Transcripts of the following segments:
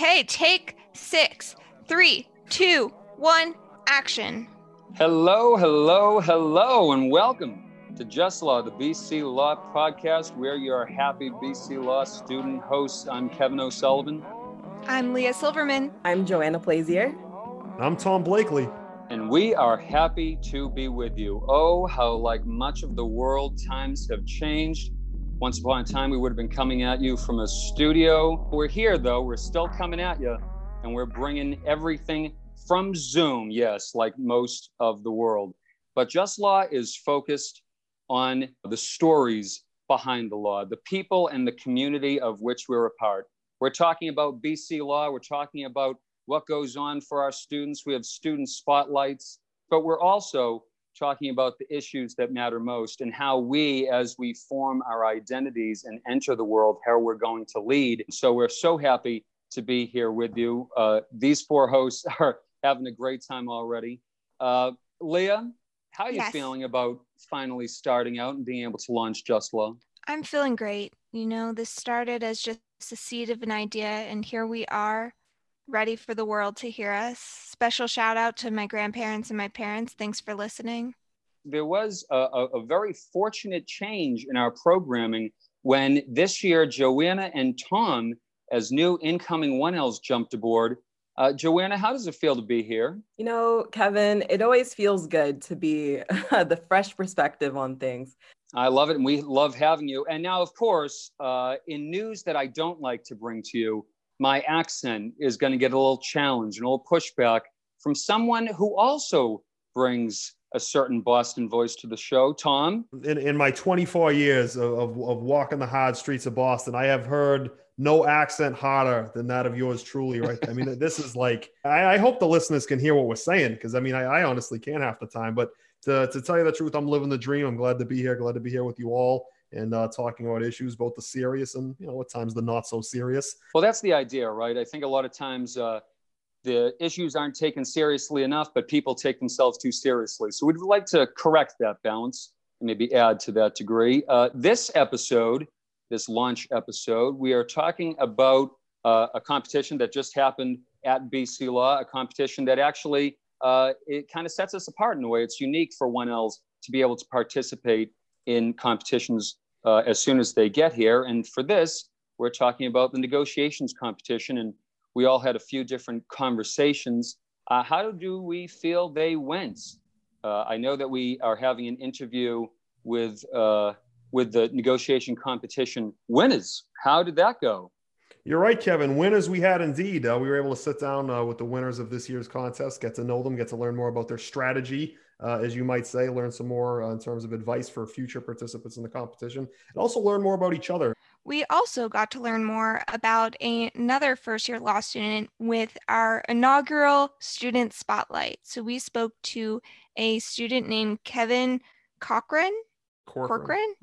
Okay, take six, three, two, one, action. Hello, hello, hello, and welcome to Just Law, the BC Law Podcast. We're your happy BC Law student hosts. I'm Kevin O'Sullivan. I'm Leah Silverman. I'm Joanna Plazier. I'm Tom Blakely. And we are happy to be with you. Oh, how, like much of the world, times have changed. Once upon a time, we would have been coming at you from a studio. We're here, though. We're still coming at you, and we're bringing everything from Zoom, yes, like most of the world. But Just Law is focused on the stories behind the law, the people and the community of which we're a part. We're talking about BC law, we're talking about what goes on for our students. We have student spotlights, but we're also talking about the issues that matter most and how we, as we form our identities and enter the world, how we're going to lead. So we're so happy to be here with you. Uh, these four hosts are having a great time already. Uh, Leah, how are you Yes. feeling about finally starting out and being able to launch Just Law? I'm feeling great. You know, this started as just a seed of an idea, and here we are, ready for the world to hear us. Special shout out to my grandparents and my parents. Thanks for listening. there was a, a, a very fortunate change in our programming when this year Joanna and Tom, as new incoming 1Ls, jumped aboard. Uh, Joanna, how does it feel to be here? You know, Kevin, it always feels good to be the fresh perspective on things. I love it, and we love having you. And now, of course, uh, in news that I don't like to bring to you, my accent is going to get a little challenge and a little pushback from someone who also brings a certain Boston voice to the show. Tom, In, in my 24 years of, of, of walking the hard streets of Boston, I have heard no accent harder than that of yours truly, right? I mean, this is like, I, I hope the listeners can hear what we're saying because I mean, I, I honestly can't half the time. But to, to tell you the truth, I'm living the dream. I'm glad to be here, glad to be here with you all and uh, talking about issues, both the serious and, you know, at times the not so serious. Well, that's the idea, right? I think a lot of times uh, the issues aren't taken seriously enough, but people take themselves too seriously. So we'd like to correct that balance and maybe add to that degree. Uh, this episode, this launch episode, we are talking about uh, a competition that just happened at BC Law, a competition that actually uh, it kind of sets us apart in a way. It's unique for 1Ls to be able to participate in competitions uh, as soon as they get here. And for this, we're talking about the negotiations competition, and we all had a few different conversations. Uh, how do we feel they went? Uh, I know that we are having an interview with uh, with the negotiation competition winners. How did that go? You're right, Kevin. Winners we had indeed. Uh, we were able to sit down uh, with the winners of this year's contest, get to know them, get to learn more about their strategy, uh, as you might say, learn some more uh, in terms of advice for future participants in the competition, and also learn more about each other. We also got to learn more about a- another first year law student with our inaugural student spotlight. So we spoke to a student named Kevin Cochran. Corcoran.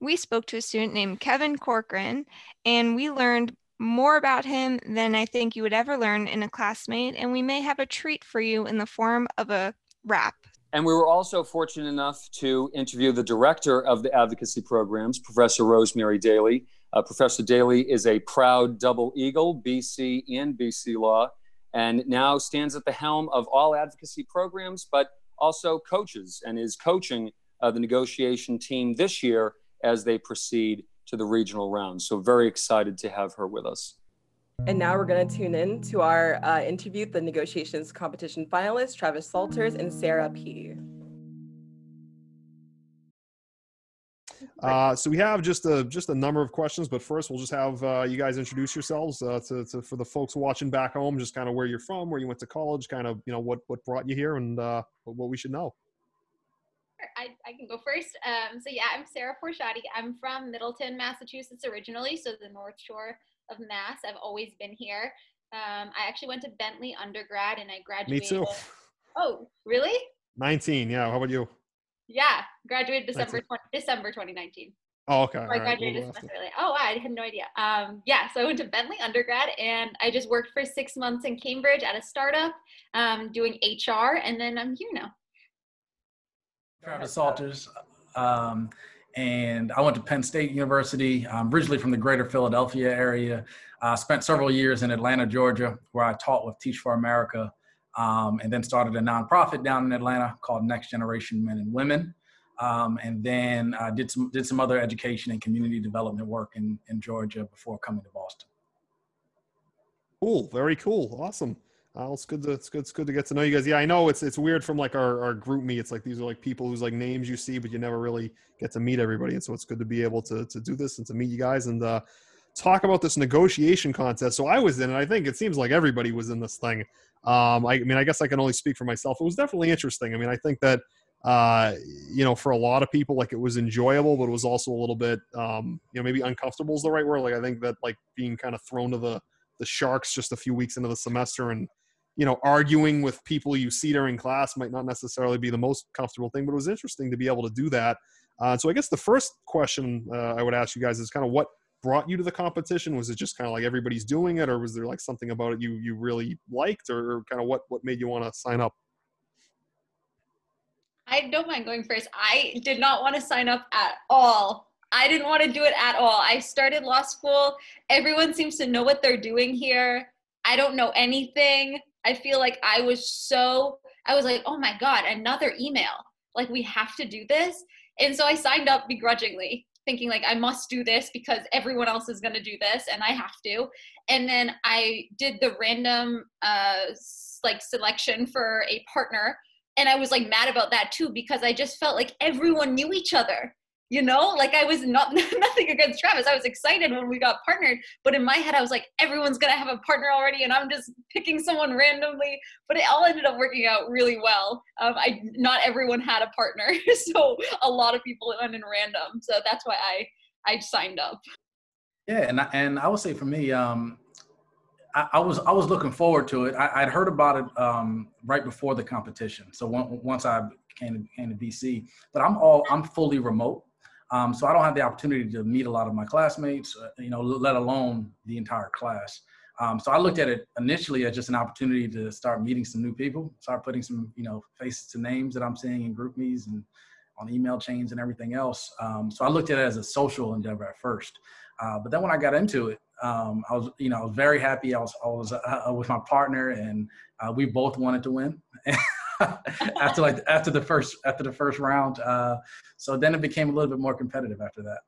We spoke to a student named Kevin Corcoran, and we learned more about him than I think you would ever learn in a classmate. And we may have a treat for you in the form of a rap. And we were also fortunate enough to interview the director of the advocacy programs, Professor Rosemary Daly. Uh, Professor Daly is a proud double eagle, BC and BC Law, and now stands at the helm of all advocacy programs, but also coaches and is coaching uh, the negotiation team this year as they proceed to the regional round. So, very excited to have her with us. And now we're going to tune in to our uh, interview with the negotiations competition finalists, Travis Salters and Sarah P. Uh, so we have just a just a number of questions, but first we'll just have uh, you guys introduce yourselves uh, to, to for the folks watching back home, just kind of where you're from, where you went to college, kind of you know what what brought you here, and uh, what what we should know. I, I can go first. Um, so yeah, I'm Sarah Porchati. I'm from Middleton, Massachusetts originally, so the North Shore of Mass. I've always been here. Um, I actually went to Bentley undergrad and I graduated. Me too. Oh, really? Nineteen, yeah. How about you? Yeah, graduated December 20, December 2019. Oh, okay. Or all I right, graduated we'll a go after. semester early. Oh, wow, I had no idea. Um, yeah, so I went to Bentley undergrad and I just worked for six months in Cambridge at a startup um, doing HR, and then I'm here now. Travis Salters. Um, and I went to Penn State University. I'm originally from the greater Philadelphia area. I spent several years in Atlanta, Georgia, where I taught with Teach for America, um, and then started a nonprofit down in Atlanta called Next Generation Men and Women. Um, and then I did some did some other education and community development work in, in Georgia before coming to Boston. Cool, very cool, awesome. Uh, it's good to it's good it's good to get to know you guys. Yeah, I know it's it's weird from like our, our GroupMe. It's like these are like people whose like names you see, but you never really get to meet everybody. And so it's good to be able to to do this and to meet you guys and uh, talk about this negotiation contest. So I was in it. I think it seems like everybody was in this thing. Um, I, I mean, I guess I can only speak for myself. It was definitely interesting. I mean, I think that uh, you know, for a lot of people, like it was enjoyable, but it was also a little bit, um, you know, maybe uncomfortable is the right word. Like I think that like being kind of thrown to the the sharks just a few weeks into the semester and you know, arguing with people you see during class might not necessarily be the most comfortable thing, but it was interesting to be able to do that. Uh, so I guess the first question uh, I would ask you guys is kind of what brought you to the competition? Was it just kind of like everybody's doing it, or was there like something about it you you really liked, or, or kind of what what made you want to sign up? I don't mind going first. I did not want to sign up at all. I didn't want to do it at all. I started law school. Everyone seems to know what they're doing here. I don't know anything. I feel like I was so, I was like, oh my God, another email. Like, we have to do this. And so I signed up begrudgingly, thinking like I must do this because everyone else is going to do this and I have to. And then I did the random uh, like selection for a partner. And I was like mad about that too because I just felt like everyone knew each other you know like i was not nothing against travis i was excited when we got partnered but in my head i was like everyone's gonna have a partner already and i'm just picking someone randomly but it all ended up working out really well um, i not everyone had a partner so a lot of people went in random so that's why i i signed up yeah and I, and i would say for me um I, was I was looking forward to it. I, would heard about it um, right before the competition. So one, once I came to, came to BC, but I'm all I'm fully remote. Um, so I don't have the opportunity to meet a lot of my classmates, uh, you know, let alone the entire class. Um, so I looked at it initially as just an opportunity to start meeting some new people, start putting some, you know, faces to names that I'm seeing in GroupMes and on email chains and everything else. Um, so I looked at it as a social endeavor at first. Uh, but then when I got into it, um, I was, you know, I was very happy. I was, I was uh, with my partner, and uh, we both wanted to win. after like after the first after the first round. Uh, so then it became a little bit more competitive after that.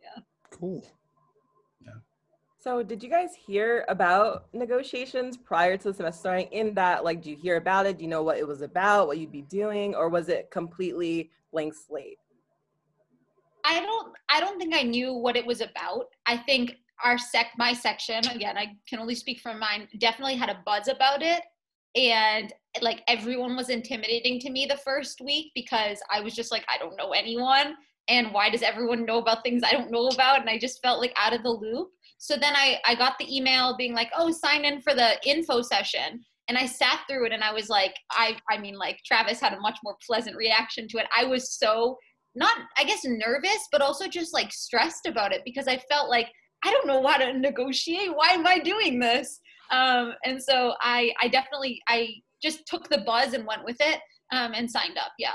Yeah. Cool. Yeah. So did you guys hear about negotiations prior to the semester starting? In that, like, do you hear about it? Do you know what it was about? What you'd be doing, or was it completely blank slate? I don't. I don't think I knew what it was about. I think our sec, my section, again, I can only speak from mine, definitely had a buzz about it and like everyone was intimidating to me the first week because I was just like, I don't know anyone. And why does everyone know about things I don't know about? And I just felt like out of the loop. So then I, I got the email being like, oh, sign in for the info session. And I sat through it and I was like, I, I mean, like Travis had a much more pleasant reaction to it. I was so not, I guess, nervous, but also just like stressed about it because I felt like I don't know how to negotiate. Why am I doing this? Um, and so I, I definitely, I just took the buzz and went with it um, and signed up. Yeah.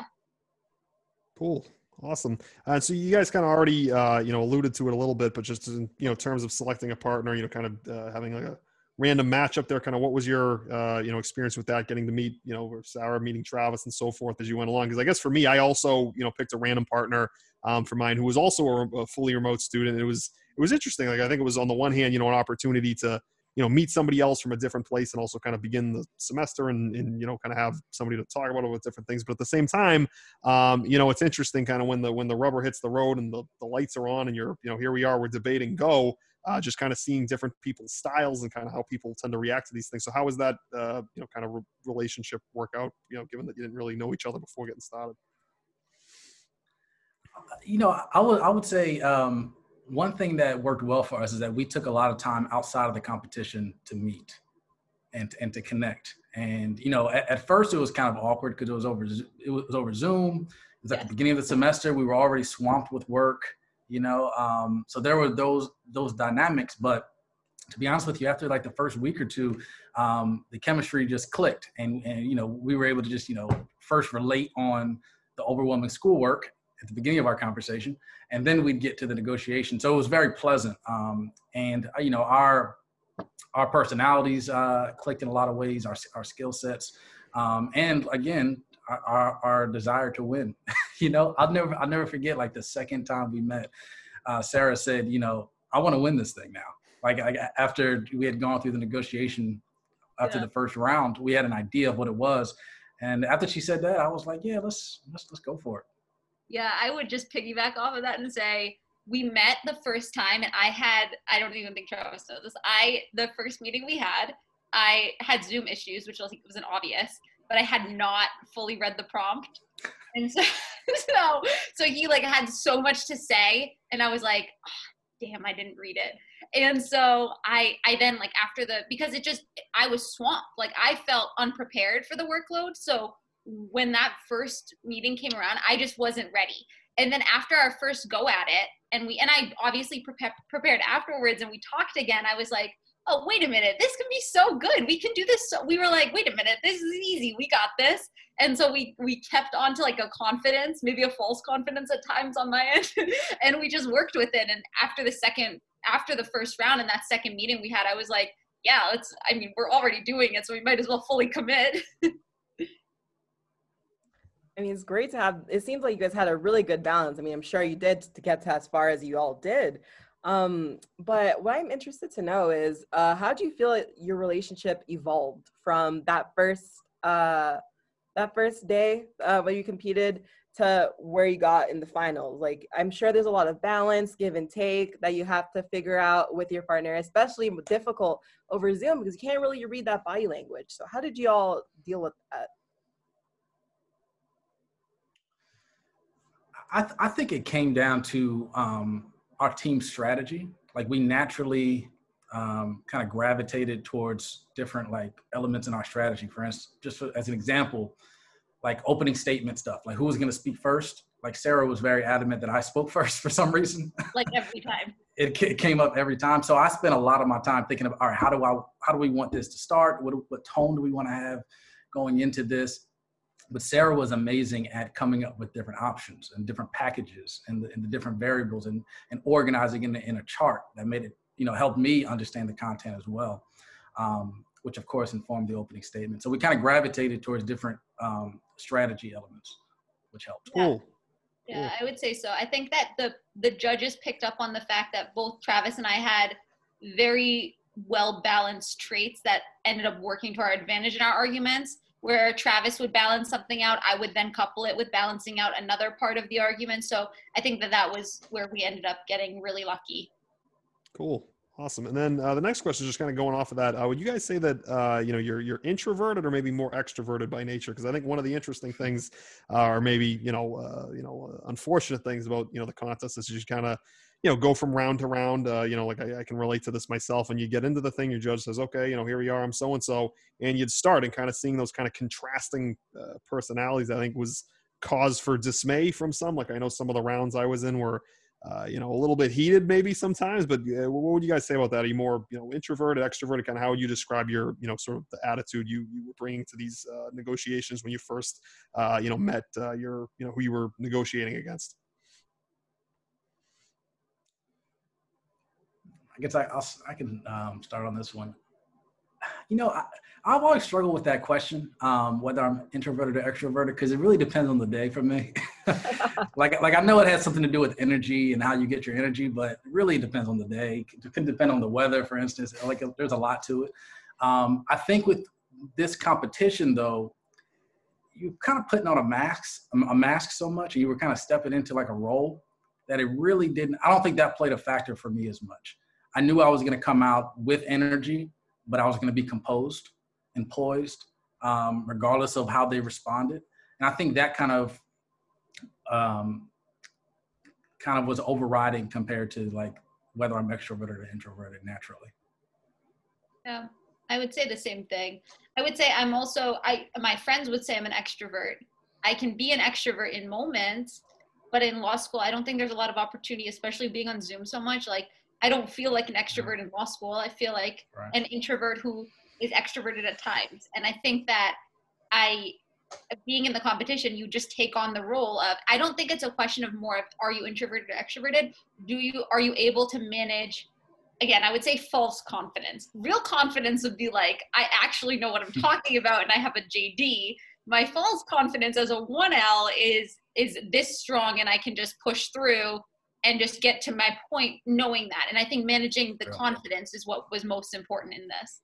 Cool. Awesome. Uh, so you guys kind of already, uh, you know, alluded to it a little bit, but just in, you know, terms of selecting a partner, you know, kind of uh, having like a random matchup there, kind of what was your, uh, you know, experience with that, getting to meet, you know, Sarah, meeting Travis and so forth as you went along? Because I guess for me, I also, you know, picked a random partner um, for mine who was also a, a fully remote student. It was, it was interesting. Like I think it was on the one hand, you know, an opportunity to, you know meet somebody else from a different place and also kind of begin the semester and, and you know kind of have somebody to talk about it with different things. But at the same time um, you know it's interesting kind of when the when the rubber hits the road and the, the lights are on and you're you know here we are we're debating go uh, just kind of seeing different people's styles and kind of how people tend to react to these things. So how was that uh, you know kind of re- relationship work out you know given that you didn't really know each other before getting started? You know i would i would say um one thing that worked well for us is that we took a lot of time outside of the competition to meet and and to connect. And you know, at, at first it was kind of awkward because it was over it was over Zoom. It was at the beginning of the semester. We were already swamped with work. You know, um, so there were those those dynamics. But to be honest with you, after like the first week or two, um, the chemistry just clicked, and and you know we were able to just you know first relate on the overwhelming schoolwork at the beginning of our conversation, and then we'd get to the negotiation. So it was very pleasant, um, and uh, you know our our personalities uh, clicked in a lot of ways, our our skill sets, um, and again our, our desire to win. you know, I'll never I'll never forget like the second time we met, uh, Sarah said, you know, I want to win this thing now. Like, like after we had gone through the negotiation after yeah. the first round, we had an idea of what it was. And after she said that, I was like, yeah, let's let's let's go for it. Yeah, I would just piggyback off of that and say we met the first time and I had I don't even think Travis knows this. I the first meeting we had, I had Zoom issues, which I think was an obvious, but I had not fully read the prompt. And so so so he like had so much to say and I was like, oh, damn, I didn't read it and so i i then like after the because it just i was swamped like i felt unprepared for the workload so when that first meeting came around i just wasn't ready. And then after our first go at it and we and i obviously prepared prepared afterwards and we talked again i was like oh wait a minute this can be so good. We can do this so we were like wait a minute this is easy. We got this. And so we we kept on to like a confidence maybe a false confidence at times on my end and we just worked with it. And after the second after the first round and that second meeting we had, I was like, yeah, let's, I mean, we're already doing it, so we might as well fully commit. I mean, it's great to have, it seems like you guys had a really good balance. I mean, I'm sure you did to get to as far as you all did. Um, but what I'm interested to know is uh, how do you feel your relationship evolved from that first uh, that first day uh, when you competed to where you got in the finals like i'm sure there's a lot of balance give and take that you have to figure out with your partner especially difficult over zoom because you can't really read that body language so how did you all deal with that i, th- I think it came down to um, our team strategy like we naturally um, kind of gravitated towards different like elements in our strategy for instance just as an example like opening statement stuff, like who was going to speak first. Like Sarah was very adamant that I spoke first for some reason. Like every time. it, it came up every time. So I spent a lot of my time thinking of, all right, how do I, how do we want this to start? What, what tone do we want to have going into this? But Sarah was amazing at coming up with different options and different packages and the, and the different variables and, and organizing in, the, in a chart that made it, you know, helped me understand the content as well. Um, which of course informed the opening statement. So we kind of gravitated towards different um, strategy elements, which helped. Cool. Yeah, yeah, I would say so. I think that the the judges picked up on the fact that both Travis and I had very well balanced traits that ended up working to our advantage in our arguments. Where Travis would balance something out, I would then couple it with balancing out another part of the argument. So I think that that was where we ended up getting really lucky. Cool. Awesome. And then uh, the next question is just kind of going off of that. Uh, would you guys say that uh, you know you're you're introverted or maybe more extroverted by nature? Because I think one of the interesting things, uh, or maybe you know uh, you know unfortunate things about you know the contest is you just kind of you know go from round to round. uh, you know, like I, I, can relate to this myself. And you get into the thing, your judge says, "Okay, you know, here we are. I'm so and so," and you'd start and kind of seeing those kind of contrasting uh, personalities. I think was cause for dismay from some. Like I know some of the rounds I was in were uh, you know, a little bit heated maybe sometimes. But what would you guys say about that? Are you more, you know, introverted, extroverted? Kind of how would you describe your, you know, sort of the attitude you you were bringing to these uh, negotiations when you first, uh, you know, met uh, your, you know, who you were negotiating against? I guess I I'll, i can um, start on this one. You know, I, I've always struggled with that question, um, whether I'm introverted or extroverted, because it really depends on the day for me. like, like I know it has something to do with energy and how you get your energy, but it really depends on the day. It can depend on the weather, for instance. Like, there's a lot to it. Um, I think with this competition, though, you're kind of putting on a mask, a mask so much, and you were kind of stepping into like a role that it really didn't. I don't think that played a factor for me as much. I knew I was going to come out with energy, but I was going to be composed and poised, um, regardless of how they responded. And I think that kind of um, kind of was overriding compared to like whether I'm extroverted or introverted naturally. Yeah, I would say the same thing. I would say I'm also I my friends would say I'm an extrovert. I can be an extrovert in moments, but in law school I don't think there's a lot of opportunity, especially being on Zoom so much. Like I don't feel like an mm-hmm. extrovert in law school. I feel like right. an introvert who is extroverted at times. And I think that I being in the competition, you just take on the role of. I don't think it's a question of more of are you introverted or extroverted. Do you are you able to manage? Again, I would say false confidence. Real confidence would be like I actually know what I'm talking about and I have a JD. My false confidence as a 1L is is this strong and I can just push through and just get to my point knowing that. And I think managing the confidence is what was most important in this.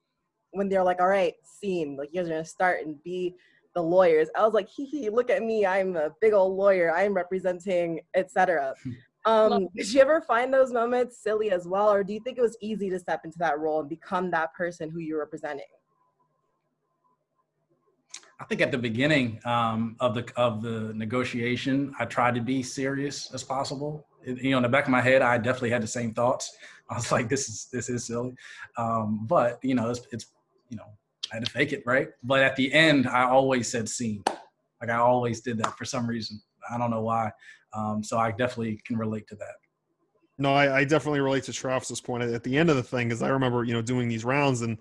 When they're like, all right, scene, like you guys are gonna start and be the lawyers. I was like, hee hee, look at me. I'm a big old lawyer. I'm representing, etc. Um, did you ever find those moments silly as well, or do you think it was easy to step into that role and become that person who you're representing? I think at the beginning um, of the of the negotiation, I tried to be serious as possible. You know, in the back of my head, I definitely had the same thoughts. I was like, "This is this is silly," um, but you know, it's, it's you know, I had to fake it, right? But at the end, I always said scene. Like I always did that for some reason. I don't know why. Um, so I definitely can relate to that. No, I, I definitely relate to Travis's point at the end of the thing because I remember you know doing these rounds and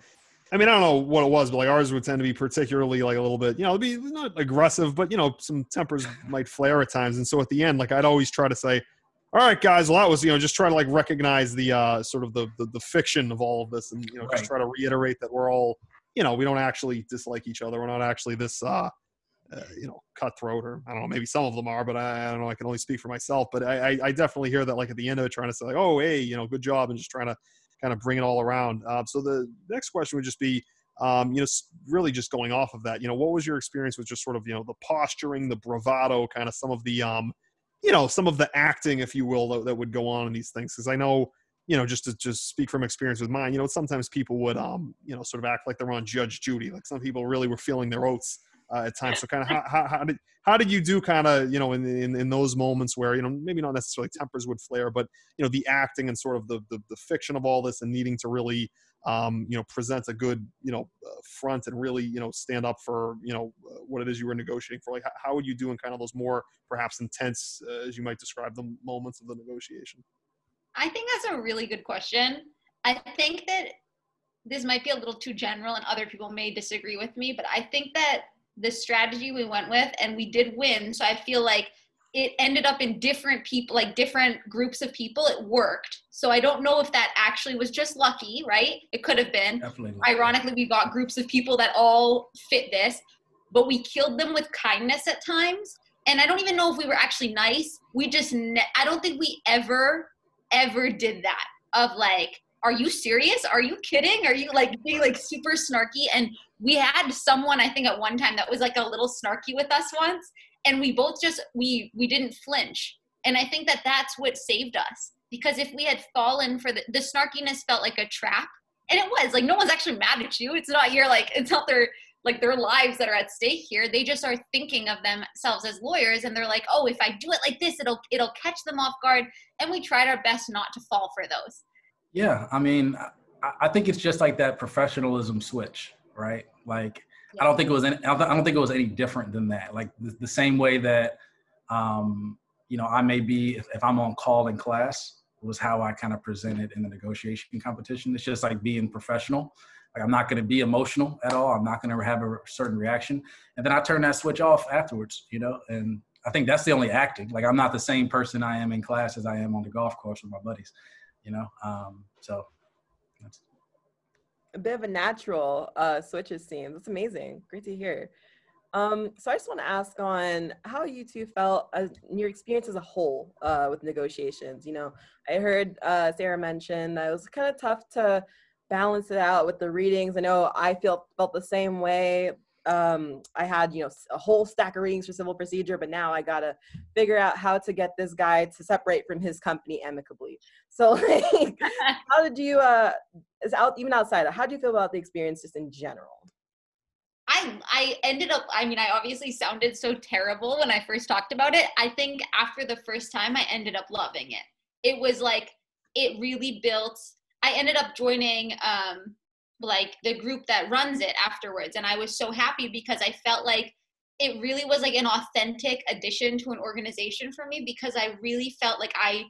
I mean I don't know what it was, but like ours would tend to be particularly like a little bit you know it'd be not aggressive, but you know some tempers might flare at times. And so at the end, like I'd always try to say, all right, guys. Well, that was you know just trying to like recognize the uh, sort of the, the, the fiction of all of this, and you know right. just try to reiterate that we're all you know we don't actually dislike each other. We're not actually this uh, uh, you know cutthroat or I don't know. Maybe some of them are, but I, I don't know. I can only speak for myself. But I, I, I, definitely hear that like at the end of it, trying to say like, oh hey, you know, good job, and just trying to kind of bring it all around. Uh, so the next question would just be. Um, you know, really just going off of that, you know, what was your experience with just sort of, you know, the posturing, the bravado, kind of some of the, um, you know some of the acting if you will that, that would go on in these things because i know you know just to just speak from experience with mine you know sometimes people would um you know sort of act like they're on judge judy like some people really were feeling their oats. uh, at times so kind of how, how, how, did how did you do kind of you know in, in in those moments where you know maybe not necessarily tempers would flare but you know the acting and sort of the the, the fiction of all this and needing to really um, you know, present a good, you know, uh, front and really, you know, stand up for, you know, uh, what it is you were negotiating for? Like, how, how would you do in kind of those more perhaps intense, uh, as you might describe the moments of the negotiation? I think that's a really good question. I think that this might be a little too general and other people may disagree with me, but I think that the strategy we went with and we did win. So I feel like it ended up in different people like different groups of people it worked. So i don't know if that actually was just lucky right? It could have been. Definitely ironically we got groups of people that all fit this but we killed them with kindness at times. And i don't even know if we were actually nice. We just ne- i don't think we ever ever did that of like are you serious? Are you kidding? Are you like being like super snarky? And we had someone i think at one time that was like a little snarky with us once and we both just we we didn't flinch. And i think that that's what saved us because if we had fallen for the, the snarkiness felt like a trap and it was like no one's actually mad at you. It's not your like it's not their like their lives that are at stake here. They just are thinking of themselves as lawyers and they're like oh if i do it like this it'll it'll catch them off guard. And we tried our best not to fall for those. Yeah i mean I think it's just like that professionalism switch right? Like I don't think it was any, I don't think it was any different than that. Like the, the same way that, um, you know, I may be if, if, I'm on call in class was how I kind of presented in the negotiation competition. It's just like being professional. Like I'm not going to be emotional at all. I'm not going to have a certain reaction, and then I turn that switch off afterwards. You know, and I think that's the only acting. Like I'm not the same person I am in class as I am on the golf course with my buddies. You know, um, so a bit of a natural uh, switches seems. That's amazing. Great to hear. Um, so I just want to ask on how you two felt as your experience as a whole uh, with negotiations. You know, I heard uh, Sarah mention that it was kind of tough to balance it out with the readings. I know I felt felt the same way um, I had, you know, a whole stack of readings for civil procedure, but now I gotta figure out how to get this guy to separate from his company amicably. So, like, how did you, uh, is out even outside? How do you feel about the experience just in general? I I ended up. I mean, I obviously sounded so terrible when I first talked about it. I think after the first time, I ended up loving it. It was like it really built. I ended up joining um, like the group that runs it afterwards and i was so happy because i felt like it really was like an authentic addition to an organization for me because i really felt like i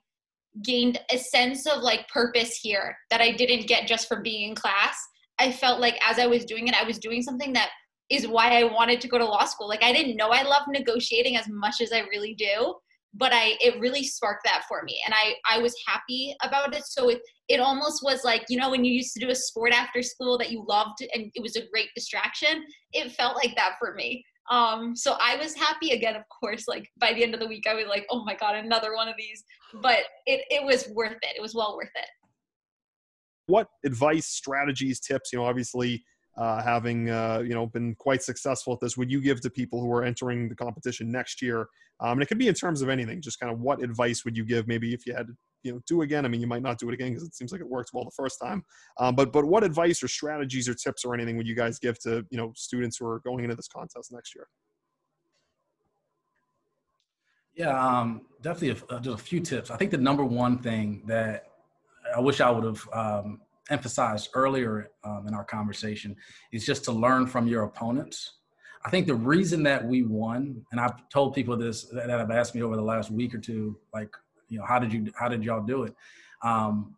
gained a sense of like purpose here that i didn't get just from being in class i felt like as i was doing it i was doing something that is why I wanted to go to law school. Like I didn't know I loved negotiating as much as I really do, but I it really sparked that for me and I I was happy about it. So it it almost was like, you know, when you used to do a sport after school that you loved and it was a great distraction, it felt like that for me. Um, so I was happy again, of course, like by the end of the week, I was like, oh my God, another one of these. But it, it was worth it. It was well worth it. What advice, strategies, tips, you know, obviously uh, having, uh, you know, been quite successful at this, would you give to people who are entering the competition next year? Um, and it could be in terms of anything, just kind of what advice would you give? Maybe if you had to you know do again i mean you might not do it again because it seems like it worked well the first time. Um, but but what advice or strategies or tips or anything would you guys give to you know students who are going into this contest next year? Yeah um, definitely a, just a few tips. I think the number one thing that i wish i would have um, emphasized earlier um, in our conversation is just to learn from your opponents I think the reason that we won, and I've told people this that have asked me over the last week or two, like you know, how did you how did y'all do it? Um,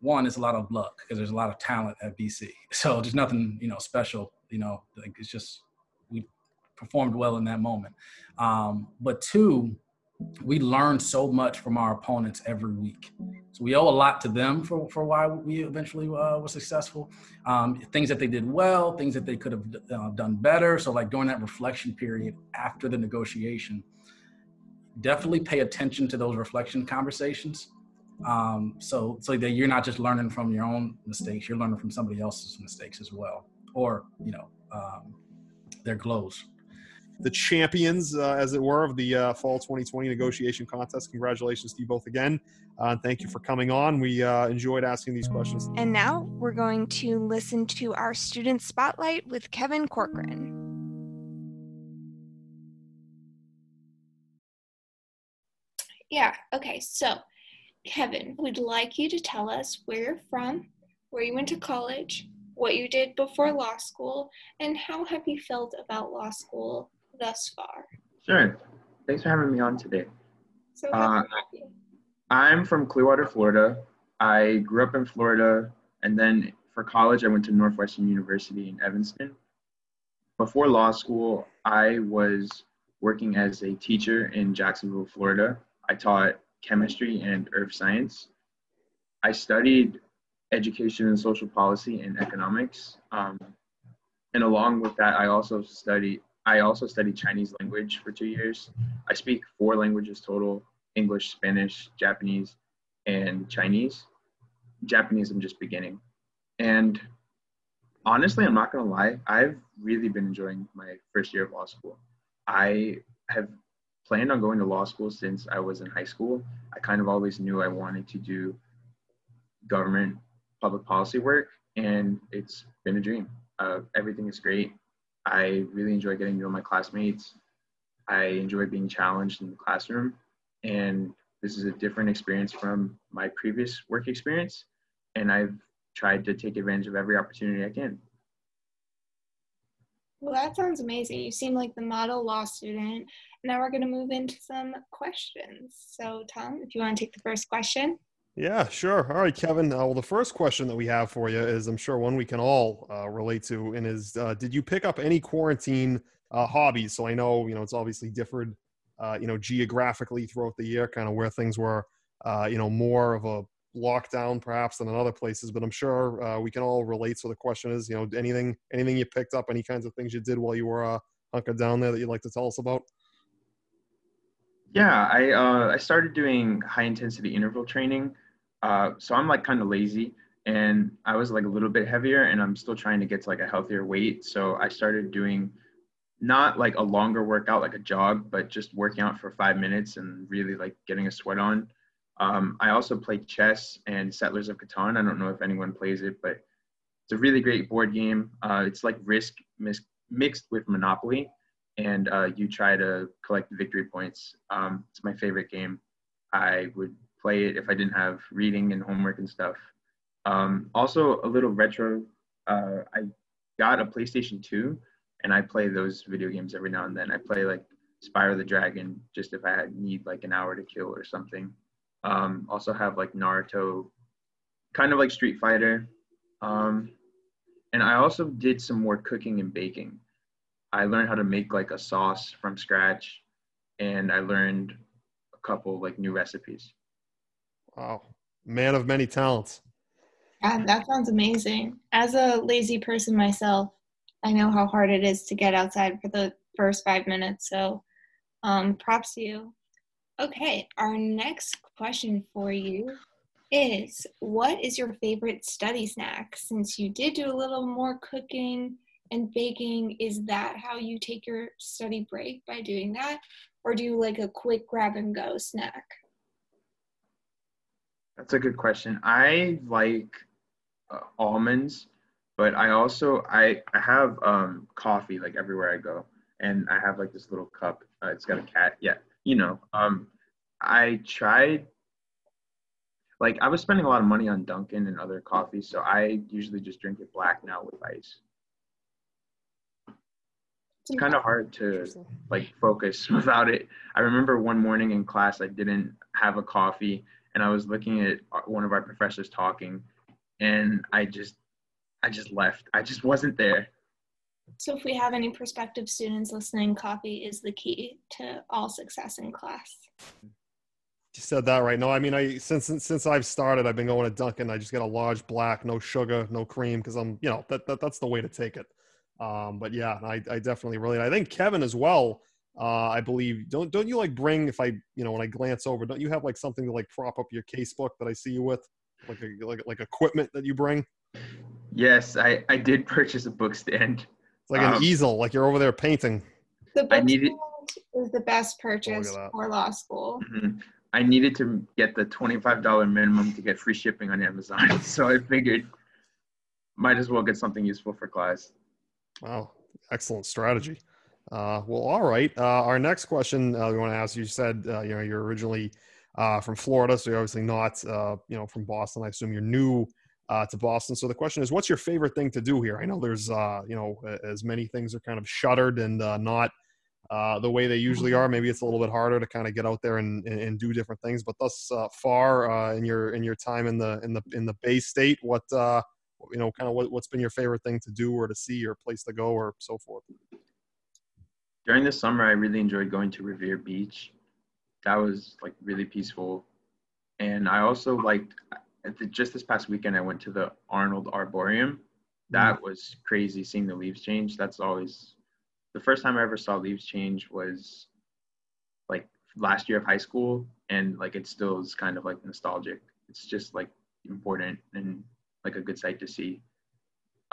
one, it's a lot of luck because there's a lot of talent at BC. So there's nothing you know special. You know, like it's just we performed well in that moment. Um, but two, we learn so much from our opponents every week. So we owe a lot to them for, for why we eventually uh, were successful. Um, things that they did well, things that they could have uh, done better. So like during that reflection period after the negotiation, definitely pay attention to those reflection conversations. Um, so, so that you're not just learning from your own mistakes, you're learning from somebody else's mistakes as well, or, you know, um, their glows. The champions, uh, as it were, of the uh, fall 2020 negotiation contest. Congratulations to you both again. Uh, thank you for coming on. We uh, enjoyed asking these questions. And now we're going to listen to our student spotlight with Kevin Corcoran. Yeah, okay, so Kevin, we'd like you to tell us where you're from, where you went to college, what you did before law school, and how have you felt about law school thus far? Sure. Thanks for having me on today. So uh, I'm from Clearwater, Florida. I grew up in Florida, and then for college, I went to Northwestern University in Evanston. Before law school, I was working as a teacher in Jacksonville, Florida. I taught chemistry and earth science. I studied education and social policy and economics. Um, and along with that, I also studied I also studied Chinese language for two years. I speak four languages total: English, Spanish, Japanese, and Chinese. Japanese, I'm just beginning. And honestly, I'm not gonna lie, I've really been enjoying my first year of law school. I have planned on going to law school since I was in high school. I kind of always knew I wanted to do government public policy work, and it's been a dream. Uh, everything is great. I really enjoy getting to know my classmates. I enjoy being challenged in the classroom, and this is a different experience from my previous work experience. And I've tried to take advantage of every opportunity I can. Well, that sounds amazing. You seem like the model law student. Now we're going to move into some questions. So, Tom, if you want to take the first question. Yeah, sure. All right, Kevin. Uh, well, the first question that we have for you is I'm sure one we can all uh, relate to, and is uh, Did you pick up any quarantine uh, hobbies? So I know, you know, it's obviously differed, uh, you know, geographically throughout the year, kind of where things were, uh, you know, more of a lockdown perhaps than in other places but i'm sure we can all relate so the question is you know anything anything you picked up any kinds of things you did while you were hunkered down there that you'd like to tell us about yeah i uh, i started doing high intensity interval training uh, so i'm like kind of lazy and i was like a little bit heavier and i'm still trying to get to like a healthier weight so i started doing not like a longer workout like a jog but just working out for five minutes and really like getting a sweat on um, I also play chess and Settlers of Catan. I don't know if anyone plays it, but it's a really great board game. Uh, it's like Risk mis- mixed with Monopoly, and uh, you try to collect victory points. Um, it's my favorite game. I would play it if I didn't have reading and homework and stuff. Um, also, a little retro. Uh, I got a PlayStation 2, and I play those video games every now and then. I play like Spyro the Dragon just if I need like an hour to kill or something. Um, also have like Naruto, kind of like Street Fighter. Um, and I also did some more cooking and baking. I learned how to make like a sauce from scratch, and I learned a couple like new recipes. Wow, man of many talents. Yeah, that sounds amazing. As a lazy person myself, I know how hard it is to get outside for the first five minutes. So, um, props to you. Okay, our next question for you is What is your favorite study snack? Since you did do a little more cooking and baking, is that how you take your study break by doing that? Or do you like a quick grab and go snack? That's a good question. I like uh, almonds, but I also I I have um coffee like everywhere I go, and I have like this little cup. Uh, it's got a cat. Yeah, you know. Um, I tried. Like I was spending a lot of money on Dunkin' and other coffees, so I usually just drink it black now with ice. It's kind of hard to like focus without it. I remember one morning in class I didn't have a coffee and I was looking at one of our professors talking and I just I just left. I just wasn't there. So if we have any prospective students listening, coffee is the key to all success in class. You said that right. No, I mean, I since since I've started, I've been going to Dunkin'. I just get a large black, no sugar, no cream, because I'm, you know, that, that that's the way to take it. Um, but yeah, I, I definitely really. I think Kevin as well. Uh, I believe don't don't you like bring if I you know when I glance over, don't you have like something to like prop up your casebook that I see you with, like a like like equipment that you bring? Yes, I, I did purchase a book stand. It's like an um, easel, like you're over there painting. The book I needed, is the best purchase for law school. Mm-hmm. I needed to get the $25 minimum to get free shipping on Amazon. So I figured might as well get something useful for class. Wow, excellent strategy. Uh, well, all right. Uh, our next question uh, we want to ask you said, uh, you know, you're originally uh, from Florida, so you're obviously not, uh, you know, from Boston. I assume you're new uh, to Boston. So the question is, what's your favorite thing to do here? I know there's, uh, you know, as many things are kind of shuttered and uh, not uh, the way they usually are. Maybe it's a little bit harder to kind of get out there and, and, do different things. But thus uh, far uh, in your in your time in the in the in the Bay State, what you know, kind of what, what's been your favorite thing to do or to see or place to go or so forth? During the summer, I really enjoyed going to Revere Beach. That was like really peaceful, and I also liked just this past weekend, I went to the Arnold Arboretum. That mm. was crazy seeing the leaves change. That's always the first time I ever saw leaves change was like last year of high school, and like it still is kind of like nostalgic. It's just like important and like a good sight to see.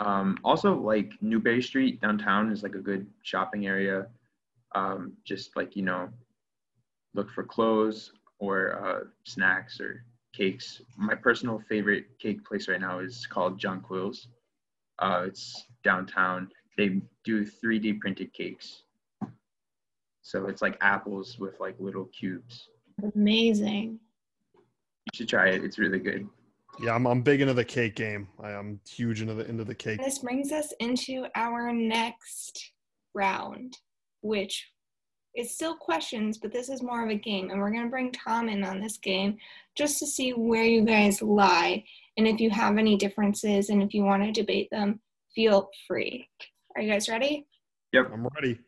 Um, also, like Newbury Street downtown is like a good shopping area. Um, just like you know, look for clothes or uh, snacks or cakes. My personal favorite cake place right now is called Jonquil's. Uh, it's downtown. They do 3D printed cakes. So it's like apples with like little cubes. Amazing. You should try it. It's really good. Yeah, I'm, I'm big into the cake game. I am huge into the into the cake. This brings us into our next round, which it's still questions, but this is more of a game. And we're going to bring Tom in on this game just to see where you guys lie. And if you have any differences and if you want to debate them, feel free. Are you guys ready? Yep, I'm ready.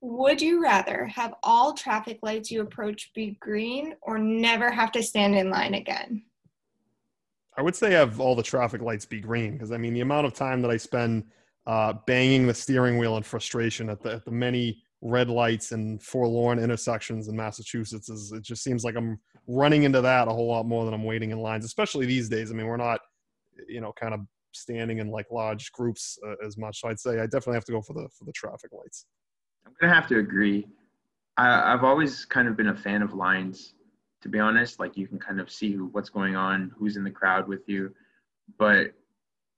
Would you rather have all traffic lights you approach be green or never have to stand in line again? I would say have all the traffic lights be green because I mean the amount of time that I spend uh, banging the steering wheel in frustration at the at the many red lights and forlorn intersections in Massachusetts is it just seems like I'm running into that a whole lot more than I'm waiting in lines, especially these days. I mean, we're not, you know, kind of standing in like large groups uh, as much. So I'd say I definitely have to go for the for the traffic lights. I'm gonna have to agree. I, I've always kind of been a fan of lines, to be honest. Like you can kind of see what's going on, who's in the crowd with you, but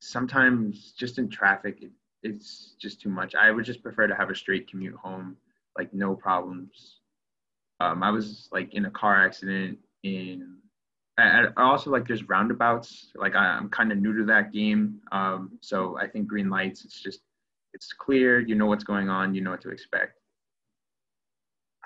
sometimes just in traffic, it, it's just too much. I would just prefer to have a straight commute home, like no problems. Um, I was like in a car accident in. I, I also like there's roundabouts. Like I, am kind of new to that game, um, so I think green lights. It's just it's clear. You know what's going on. You know what to expect.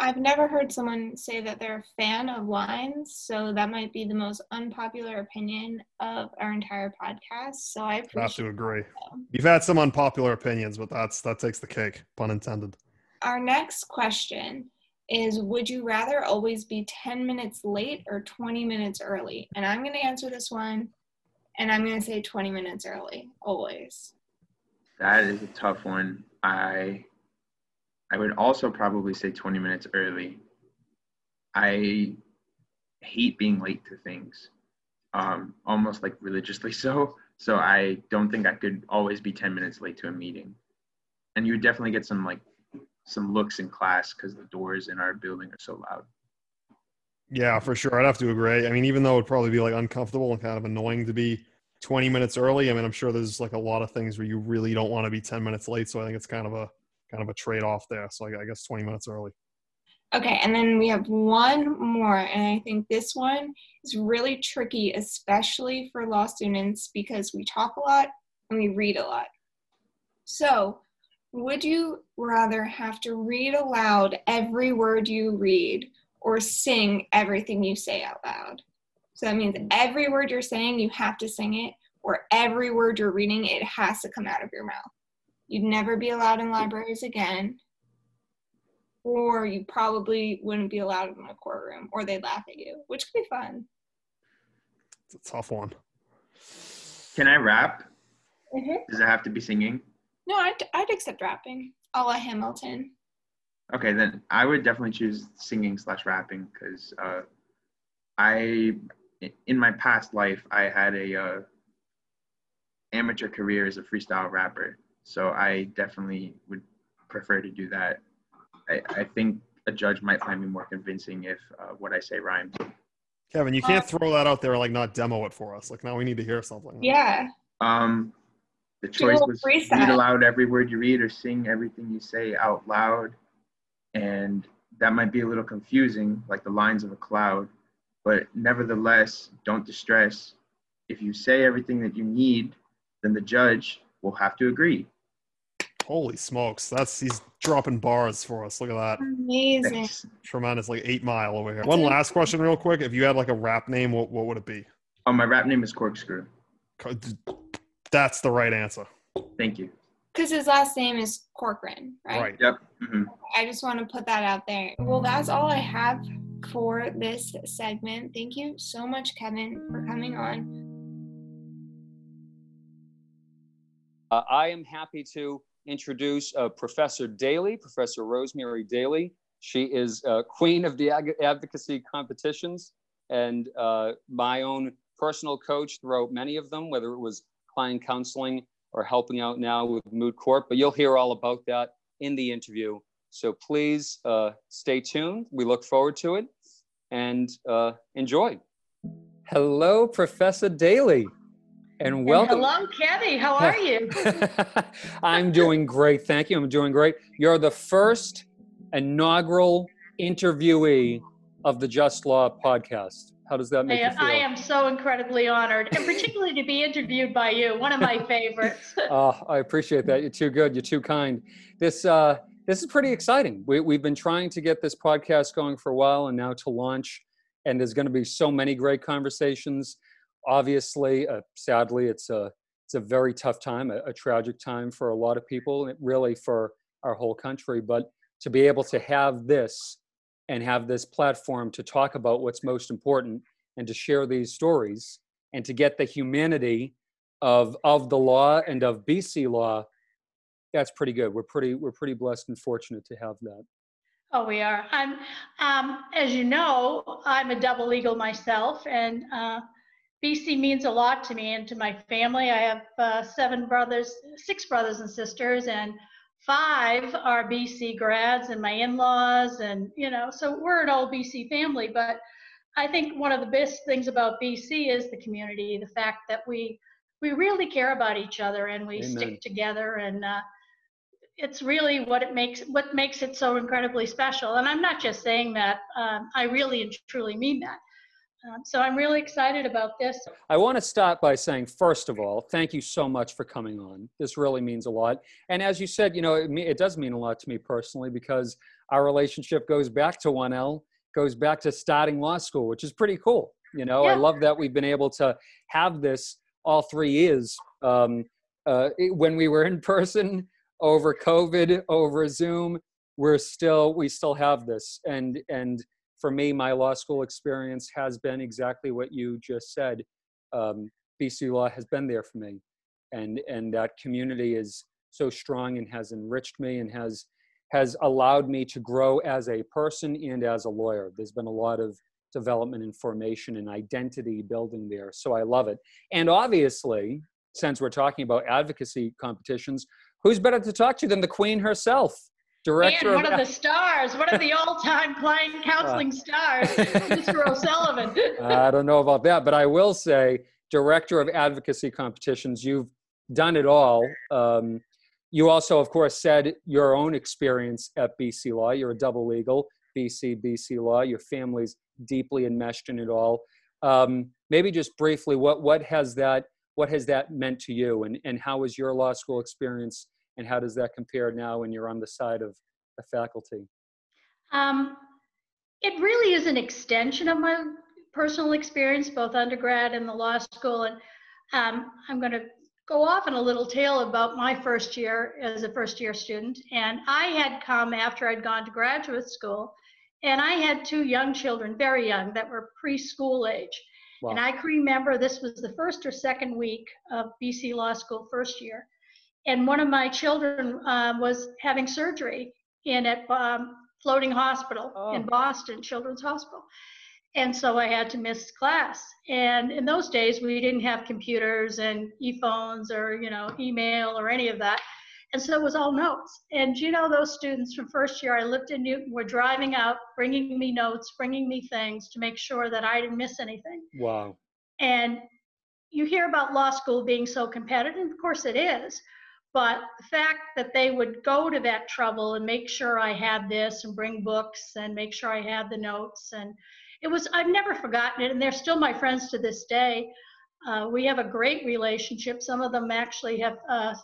I've never heard someone say that they're a fan of wines, so that might be the most unpopular opinion of our entire podcast. So I appreciate have to agree. You've had some unpopular opinions, but that's that takes the cake, pun intended. Our next question is would you rather always be 10 minutes late or 20 minutes early? And I'm going to answer this one and I'm going to say 20 minutes early always. That is a tough one. I I would also probably say 20 minutes early. I hate being late to things, um, almost like religiously so. So I don't think I could always be 10 minutes late to a meeting. And you would definitely get some like some looks in class because the doors in our building are so loud. Yeah, for sure. I'd have to agree. I mean, even though it'd probably be like uncomfortable and kind of annoying to be 20 minutes early, I mean, I'm sure there's like a lot of things where you really don't want to be 10 minutes late. So I think it's kind of a kind of a trade off there. So I, I guess 20 minutes early. Okay, and then we have one more, and I think this one is really tricky, especially for law students because we talk a lot and we read a lot. So, would you rather have to read aloud every word you read or sing everything you say out loud? So that means every word you're saying, you have to sing it, or every word you're reading, it has to come out of your mouth. You'd never be allowed in libraries again, or you probably wouldn't be allowed in a courtroom, or they'd laugh at you, which could be fun. It's a tough one. Can I rap? Mm-hmm. Does it have to be singing? No, I'd, I'd accept rapping. A la Hamilton. Okay, then I would definitely choose singing slash rapping because uh, I, in my past life, I had a uh, amateur career as a freestyle rapper. So I definitely would prefer to do that. I, I think a judge might find me more convincing if uh, what I say rhymes. Kevin, you can't throw that out there like not demo it for us. Like now we need to hear something. Yeah. Um, the choice was read aloud every word you read or sing everything you say out loud, and that might be a little confusing, like the lines of a cloud. But nevertheless, don't distress. If you say everything that you need, then the judge will have to agree. Holy smokes. That's he's dropping bars for us. Look at that. Amazing. Tremendous, like eight mile over here. One last question, real quick. If you had like a rap name, what, what would it be? Oh, my rap name is Corkscrew. That's the right answer. Thank you. Because his last name is Corcoran, right? Right. Yep. Mm-hmm. I just want to put that out there. Well, that's all I have for this segment. Thank you so much, Kevin, for coming on. Uh, I am happy to introduce uh, Professor Daly, Professor Rosemary Daly. She is uh, queen of the ag- advocacy competitions and uh, my own personal coach throughout many of them, whether it was client counseling or helping out now with Moot Court. But you'll hear all about that in the interview. So please uh, stay tuned. We look forward to it and uh, enjoy. Hello, Professor Daly and welcome. And hello, Kenny. How are you? I'm doing great. Thank you. I'm doing great. You're the first inaugural interviewee of the Just Law podcast. How does that make I, you feel? I am so incredibly honored, and particularly to be interviewed by you, one of my favorites. oh, I appreciate that. You're too good. You're too kind. This uh, this is pretty exciting. We, we've been trying to get this podcast going for a while, and now to launch. And there's going to be so many great conversations obviously, uh, sadly, it's a it's a very tough time, a, a, tragic time for a lot of people, really for our whole country. But to be able to have this and have this platform to talk about what's most important and to share these stories and to get the humanity of of the law and of BC law, that's pretty good. We're pretty we're pretty blessed and fortunate to have that. Oh, we are. I'm, um, as you know, I'm a double Eagle myself, and uh, BC means a lot to me and to my family. I have uh, seven brothers, six brothers and sisters, and five are BC grads, and my in-laws, and you know, so we're an old BC family. But I think one of the best things about BC is the community, the fact that we we really care about each other and we Amen. stick together, and uh, it's really what it makes what makes it so incredibly special. And I'm not just saying that; um, I really and truly mean that Um, so I'm really excited about this. I want to start by saying, first of all, thank you so much for coming on. This really means a lot. And as you said, you know, it, it does mean a lot to me personally because our relationship goes back to 1L, goes back to starting law school, which is pretty cool. You know, yeah. I love that we've been able to have this all three years. Um, uh, when we were in person over COVID, over Zoom, we're still we still have this, and and for me, my law school experience has been exactly what you just said. Um, BC Law has been there for me, and and that community is so strong and has enriched me and has has allowed me to grow as a person and as a lawyer. There's been a lot of development and formation and identity building there. So I love it. And obviously, since we're talking about advocacy competitions, who's better to talk to than the queen herself? Director and one of, of the stars, one of the all-time client counseling uh, stars, Mr. O'Sullivan. I don't know about that, but I will say, director of advocacy competitions, you've done it all. Um, you also, of course, said your own experience at BC Law. You're a double Eagle, BC, BC Law. Your family's deeply enmeshed in it all. Um, maybe just briefly, what what has that what has that meant to you, and and how was your law school experience, and how does that compare now when you're on the side of the faculty? Um, it really is an extension of my personal experience, both undergrad and the law school, and um, I'm going to go off on a little tale about my first year as a first year student. And I had come after I'd gone to graduate school and I had two young children, very young, that were preschool age. Wow. And I can remember this was the first or second week of BC Law School first year. And one of my children uh, was having surgery in at um, Floating Hospital oh. in Boston, Children's Hospital. And so I had to miss class. And in those days, we didn't have computers and iPhones or, you know, email or any of that. And so it was all notes. And you know, those students from first year I lived in Newton were driving out, bringing me notes, bringing me things to make sure that I didn't miss anything. Wow. And you hear about law school being so competitive, of course it is. But the fact that they would go to that trouble and make sure I had this and bring books and make sure I had the notes and it was I've never forgotten it and they're still my friends to this day. Uh, we have a great relationship. Some of them actually have uh,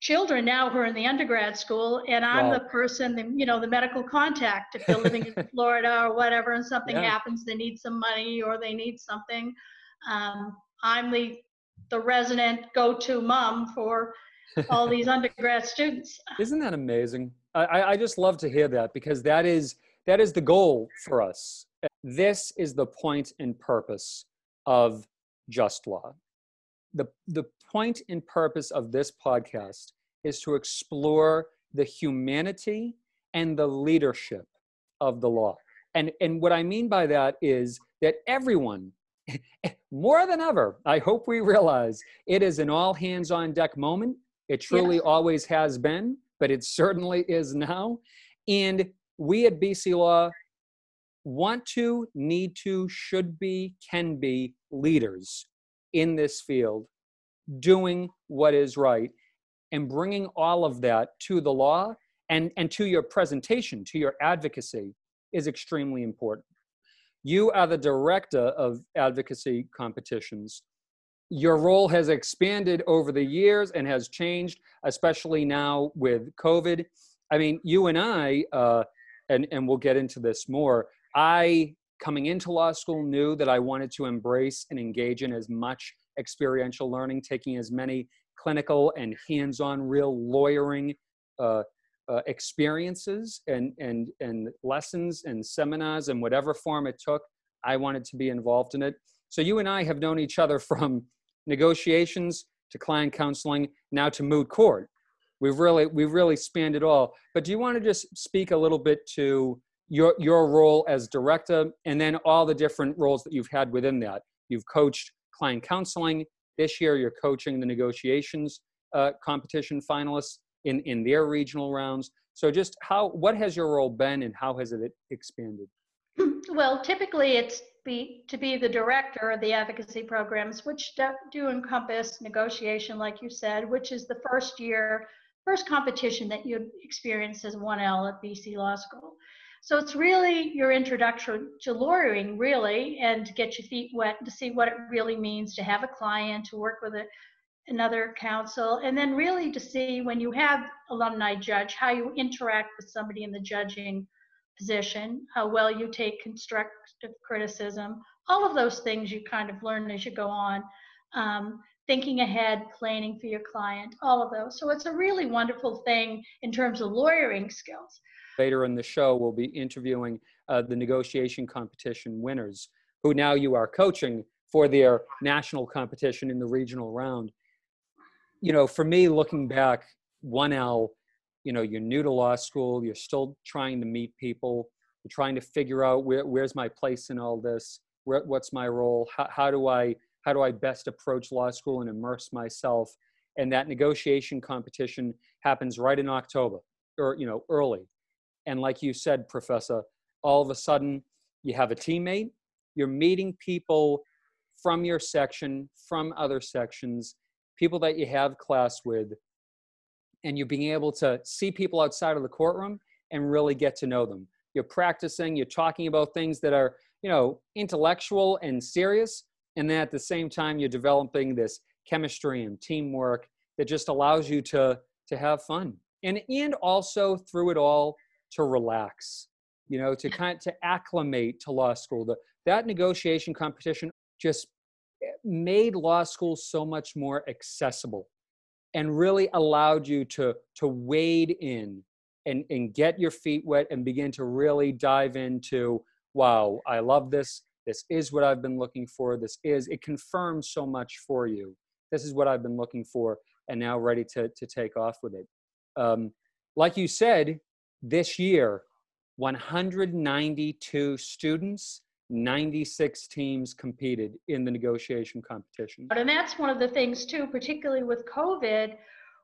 children now who are in the undergrad school and i'm wow. the person the, you know the medical contact if they're living in florida or whatever and something yeah. happens they need some money or they need something um, i'm the the resident go-to mom for all these undergrad students isn't that amazing I, I just love to hear that because that is that is the goal for us this is the point and purpose of just law the, the point and purpose of this podcast is to explore the humanity and the leadership of the law. And, and what I mean by that is that everyone, more than ever, I hope we realize it is an all hands on deck moment. It truly always has been, but it certainly is now. And we at BC Law want to, need to, should be, can be leaders in this field doing what is right and bringing all of that to the law and, and to your presentation, to your advocacy is extremely important. You are the director of advocacy competitions. Your role has expanded over the years and has changed, especially now with COVID. I mean, you and I, uh, and, and we'll get into this more, I, coming into law school, knew that I wanted to embrace and engage in as much experiential learning, taking as many clinical and hands-on real lawyering uh, uh, experiences and, and, and lessons and seminars and whatever form it took, I wanted to be involved in it. So you and I have known each other from negotiations to client counseling, now to moot court. We've really, we've really spanned it all. But do you want to just speak a little bit to your, your role as director and then all the different roles that you've had within that? You've coached client counseling. This year, you're coaching the negotiations uh, competition finalists in, in their regional rounds. So just how, what has your role been and how has it expanded? Well, typically it's be, to be the director of the advocacy programs, which do, do encompass negotiation, like you said, which is the first year, first competition that you experience as 1L at BC Law School. So it's really your introduction to lawyering, really, and get your feet wet to see what it really means to have a client, to work with a, another counsel, and then really to see when you have alumni judge how you interact with somebody in the judging position, how well you take constructive criticism, all of those things you kind of learn as you go on. Um, thinking ahead, planning for your client, all of those. So it's a really wonderful thing in terms of lawyering skills. Later in the show, we'll be interviewing uh, the negotiation competition winners, who now you are coaching for their national competition in the regional round. You know, for me, looking back, 1L, you know, you're new to law school, you're still trying to meet people, you're trying to figure out where, where's my place in all this, where, what's my role, how, how do I how do I best approach law school and immerse myself? And that negotiation competition happens right in October or, you know, early. And like you said, Professor, all of a sudden you have a teammate, you're meeting people from your section, from other sections, people that you have class with, and you're being able to see people outside of the courtroom and really get to know them. You're practicing, you're talking about things that are, you know, intellectual and serious, and then at the same time you're developing this chemistry and teamwork that just allows you to to have fun. And and also through it all to relax you know to kind of, to acclimate to law school. The, that negotiation competition just eh, made law school so much more accessible and really allowed you to to wade in and and get your feet wet and begin to really dive into wow i love this this is what I've been looking for. This is, it confirms so much for you. This is what I've been looking for and now ready to, to take off with it. Um, like you said, this year, 192 students, 96 teams competed in the negotiation competition. And that's one of the things too, particularly with COVID,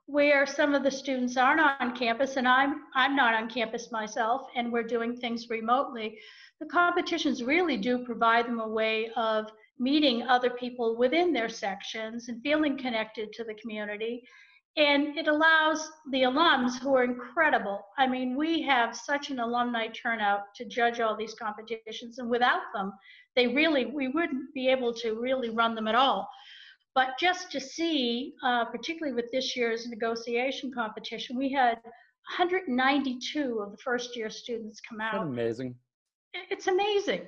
where some of the students aren't on campus and I'm I'm not on campus myself and we're doing things remotely the competitions really do provide them a way of meeting other people within their sections and feeling connected to the community. And it allows the alums who are incredible. I mean, we have such an alumni turnout to judge all these competitions, and without them, they really, we wouldn't be able to really run them at all. But just to see, uh, particularly with this year's negotiation competition, we had 192 of the first year students come out. That's amazing it's amazing.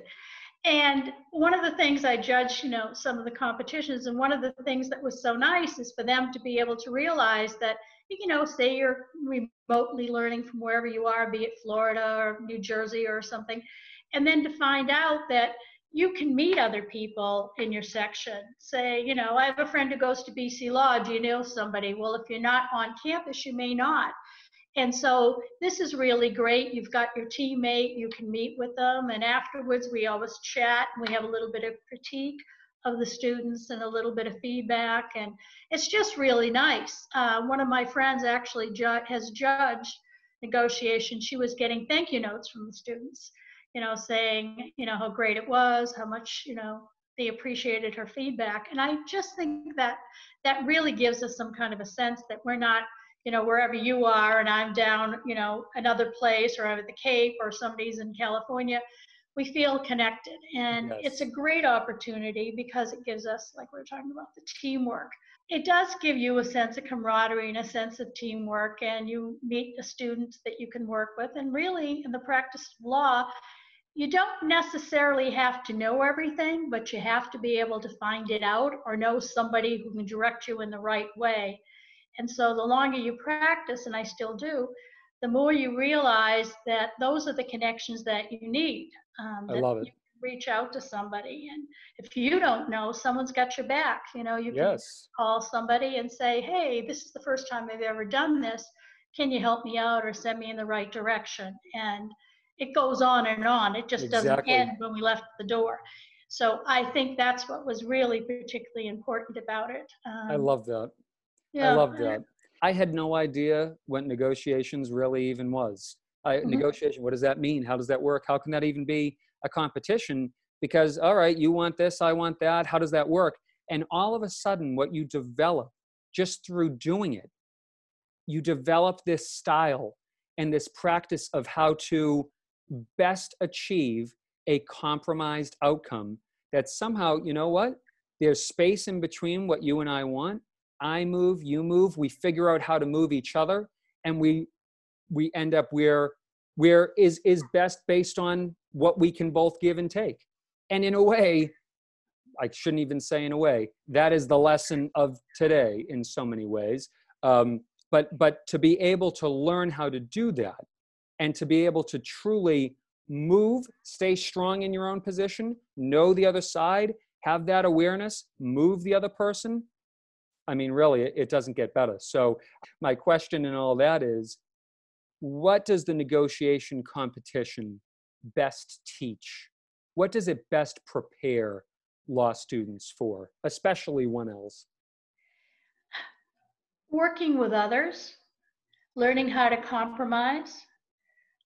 And one of the things I judged, you know, some of the competitions, and one of the things that was so nice is for them to be able to realize that, you know, say you're remotely learning from wherever you are, be it Florida or New Jersey or something, and then to find out that you can meet other people in your section. Say, you know, I have a friend who goes to BC Law. Do you know somebody? Well, if you're not on campus, you may not. And so this is really great. You've got your teammate, you can meet with them, and afterwards we always chat and we have a little bit of critique of the students and a little bit of feedback, and it's just really nice. Uh, one of my friends actually ju has judged negotiation. She was getting thank you notes from the students, you know, saying, you know, how great it was, how much, you know, they appreciated her feedback. And I just think that that really gives us some kind of a sense that we're not you know, wherever you are and I'm down, you know, another place or I'm at the Cape or somebody's in California, we feel connected. And yes. it's a great opportunity because it gives us, like we are talking about, the teamwork. It does give you a sense of camaraderie and a sense of teamwork, and you meet the students that you can work with. And really, in the practice of law, you don't necessarily have to know everything, but you have to be able to find it out or know somebody who can direct you in the right way. And so the longer you practice, and I still do, the more you realize that those are the connections that you need. Um, I love it. reach out to somebody, and if you don't know, someone's got your back. You know, you can call somebody and say, "Hey, this is the first time I've ever done this. Can you help me out or send me in the right direction?" And it goes on and on. It just exactly. doesn't end when we left the door. So I think that's what was really particularly important about it. Um, I love that. Yeah. I love that. I had no idea what negotiations really even was. I, mm-hmm. Negotiation, what does that mean? How does that work? How can that even be a competition? Because, all right, you want this, I want that. How does that work? And all of a sudden, what you develop just through doing it, you develop this style and this practice of how to best achieve a compromised outcome that somehow, you know what? There's space in between what you and I want. I move, you move, we figure out how to move each other, and we we end up where where is is best based on what we can both give and take. And in a way, I shouldn't even say in a way, that is the lesson of today in so many ways. Um, but but to be able to learn how to do that and to be able to truly move, stay strong in your own position, know the other side, have that awareness, move the other person. I mean, really, it doesn't get better. So, my question and all that is what does the negotiation competition best teach? What does it best prepare law students for, especially 1Ls? Working with others, learning how to compromise,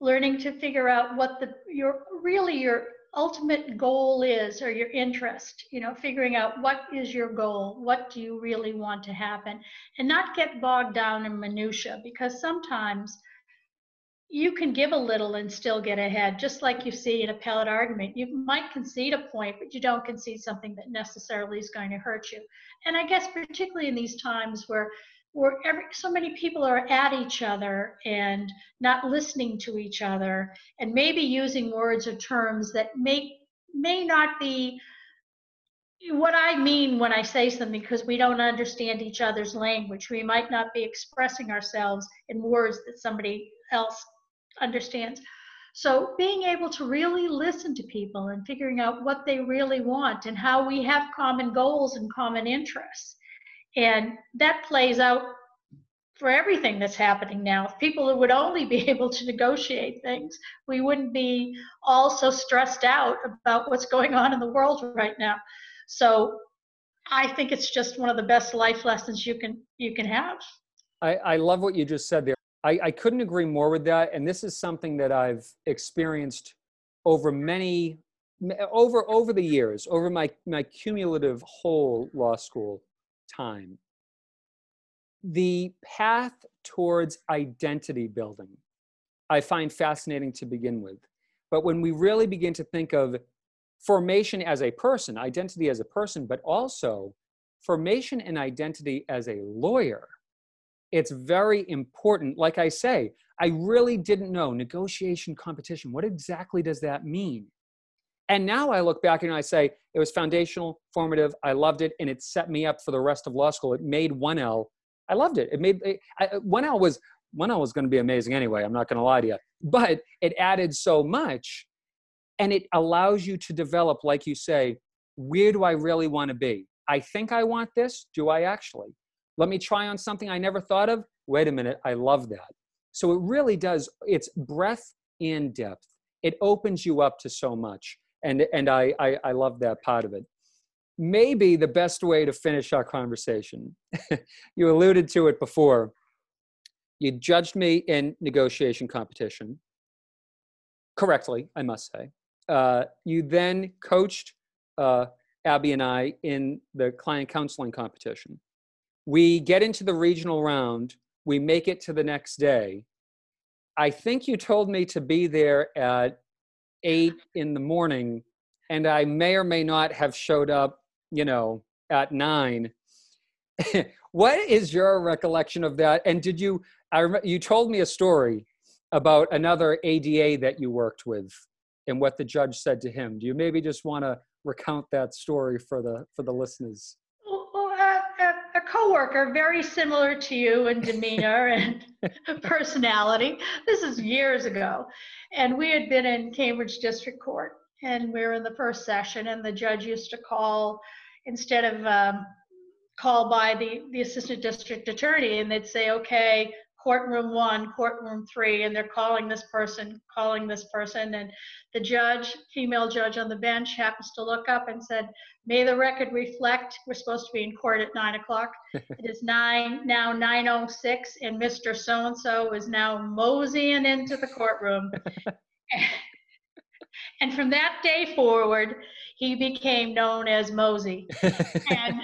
learning to figure out what the your really your ultimate goal is or your interest you know figuring out what is your goal what do you really want to happen and not get bogged down in minutia because sometimes you can give a little and still get ahead just like you see in a appellate argument. You might concede a point but you don't concede something that necessarily is going to hurt you. And i guess particularly in these times where where every so many people are at each other and not listening to each other and maybe using words or terms that may may not be what I mean when I say something because we don't understand each other's language. We might not be expressing ourselves in words that somebody else understands. So being able to really listen to people and figuring out what they really want and how we have common goals and common interests and that plays out for everything that's happening now. If people would only be able to negotiate things, we wouldn't be all so stressed out about what's going on in the world right now. So I think it's just one of the best life lessons you can you can have. I, I love what you just said there. I, I couldn't agree more with that. And this is something that I've experienced over many over over the years, over my my cumulative whole law school time. The path towards identity building, I find fascinating to begin with. But when we really begin to think of formation as a person, identity as a person, but also formation and identity as a lawyer, it's very important. Like I say, I really didn't know negotiation competition. What exactly does that mean? And now I look back and I say it was foundational, formative. I loved it, and it set me up for the rest of law school. It made 1L. I loved it. It made it, I, 1L was 1L was going to be amazing anyway. I'm not going to lie to you, but it added so much, and it allows you to develop, like you say, where do I really want to be? I think I want this. Do I actually? Let me try on something I never thought of. Wait a minute, I love that. So it really does. It's breadth and depth. It opens you up to so much and and I, I I love that part of it. Maybe the best way to finish our conversation. you alluded to it before. You judged me in negotiation competition correctly, I must say. Uh, you then coached uh, Abby and I in the client counseling competition. We get into the regional round. We make it to the next day. I think you told me to be there at eight in the morning and I may or may not have showed up, you know, at nine. what is your recollection of that? And did you, I rem- you told me a story about another ADA that you worked with and what the judge said to him. Do you maybe just want to recount that story for the, for the listeners? Coworker very similar to you in demeanor and personality. This is years ago. And we had been in Cambridge District Court and we were in the first session and the judge used to call instead of um, call by the, the assistant district attorney and they'd say, okay, courtroom one, courtroom three, and they're calling this person, calling this person. And the judge, female judge on the bench, happens to look up and said, May the record reflect, we're supposed to be in court at nine o'clock. it is nine, now 9.06, and Mr. So and so is now moseying into the courtroom. and from that day forward, he became known as Mosey. and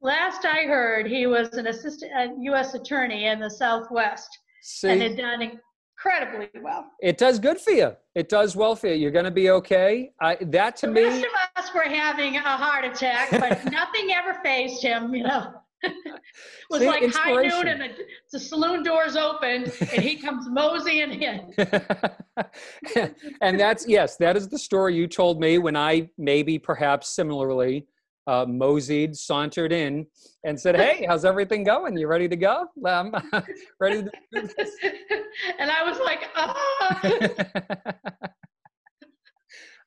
Last I heard, he was an assistant uh, U.S. attorney in the Southwest See? and had done incredibly well. It does good for you. It does well for you. You're going to be okay. I, that to the me. Rest of us were having a heart attack, but nothing ever fazed him. You know, it was See, like high noon and the, the, saloon doors open, and he comes moseying in. and that's yes, that is the story you told me when I maybe perhaps similarly uh, moseyed, sauntered in, and said, "Hey, how's everything going? You ready to go? Um, ready to do this?" And I was like, "Ah."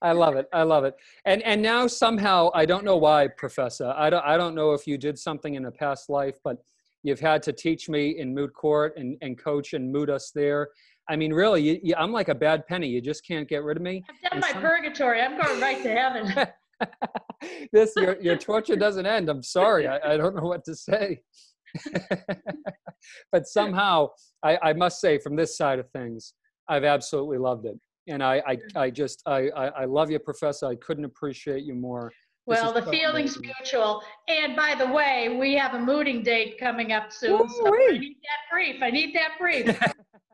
I love it. I love it. And and now somehow I don't know why, Professor. I don't I don't know if you did something in a past life, but you've had to teach me in moot court and and coach and moot us there. I mean, really, you, you, I'm like a bad penny. You just can't get rid of me. I've done and my some... purgatory. I'm going right to heaven. This your your torture doesn't end. I'm sorry. I, I don't know what to say. but somehow I, I must say from this side of things, I've absolutely loved it. And I I, I just I, I, I love you, Professor. I couldn't appreciate you more. Well, the feeling's amazing. mutual. And by the way, we have a mooting date coming up soon. So I need that brief. I need that brief.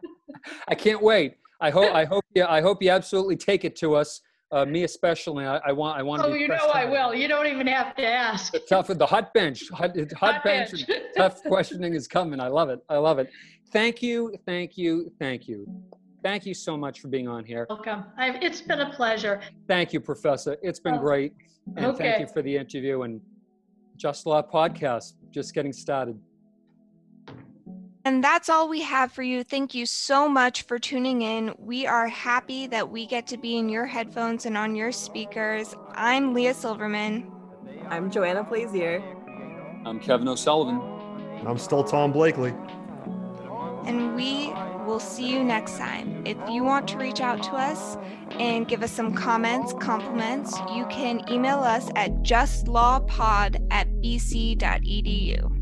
I can't wait. I hope I hope you I hope you absolutely take it to us uh, me especially, I, I, want I want to. Oh, you know I will. You don't even have to ask. The tough the hot bench, hot, hot, hot bench, bench. tough questioning is coming. I love it. I love it. Thank you, thank you, thank you, thank you so much for being on here. Welcome. I've, it's been a pleasure. Thank you, Professor. It's been oh, great, and okay. thank you for the interview and Just Law podcast. Just getting started. And that's all we have for you. Thank you so much for tuning in. We are happy that we get to be in your headphones and on your speakers. I'm Leah Silverman. I'm Joanna Plazier. I'm Kevin O'Sullivan. I'm still Tom Blakely. And we will see you next time. If you want to reach out to us and give us some comments, compliments, you can email us at justlawpod at bc.edu.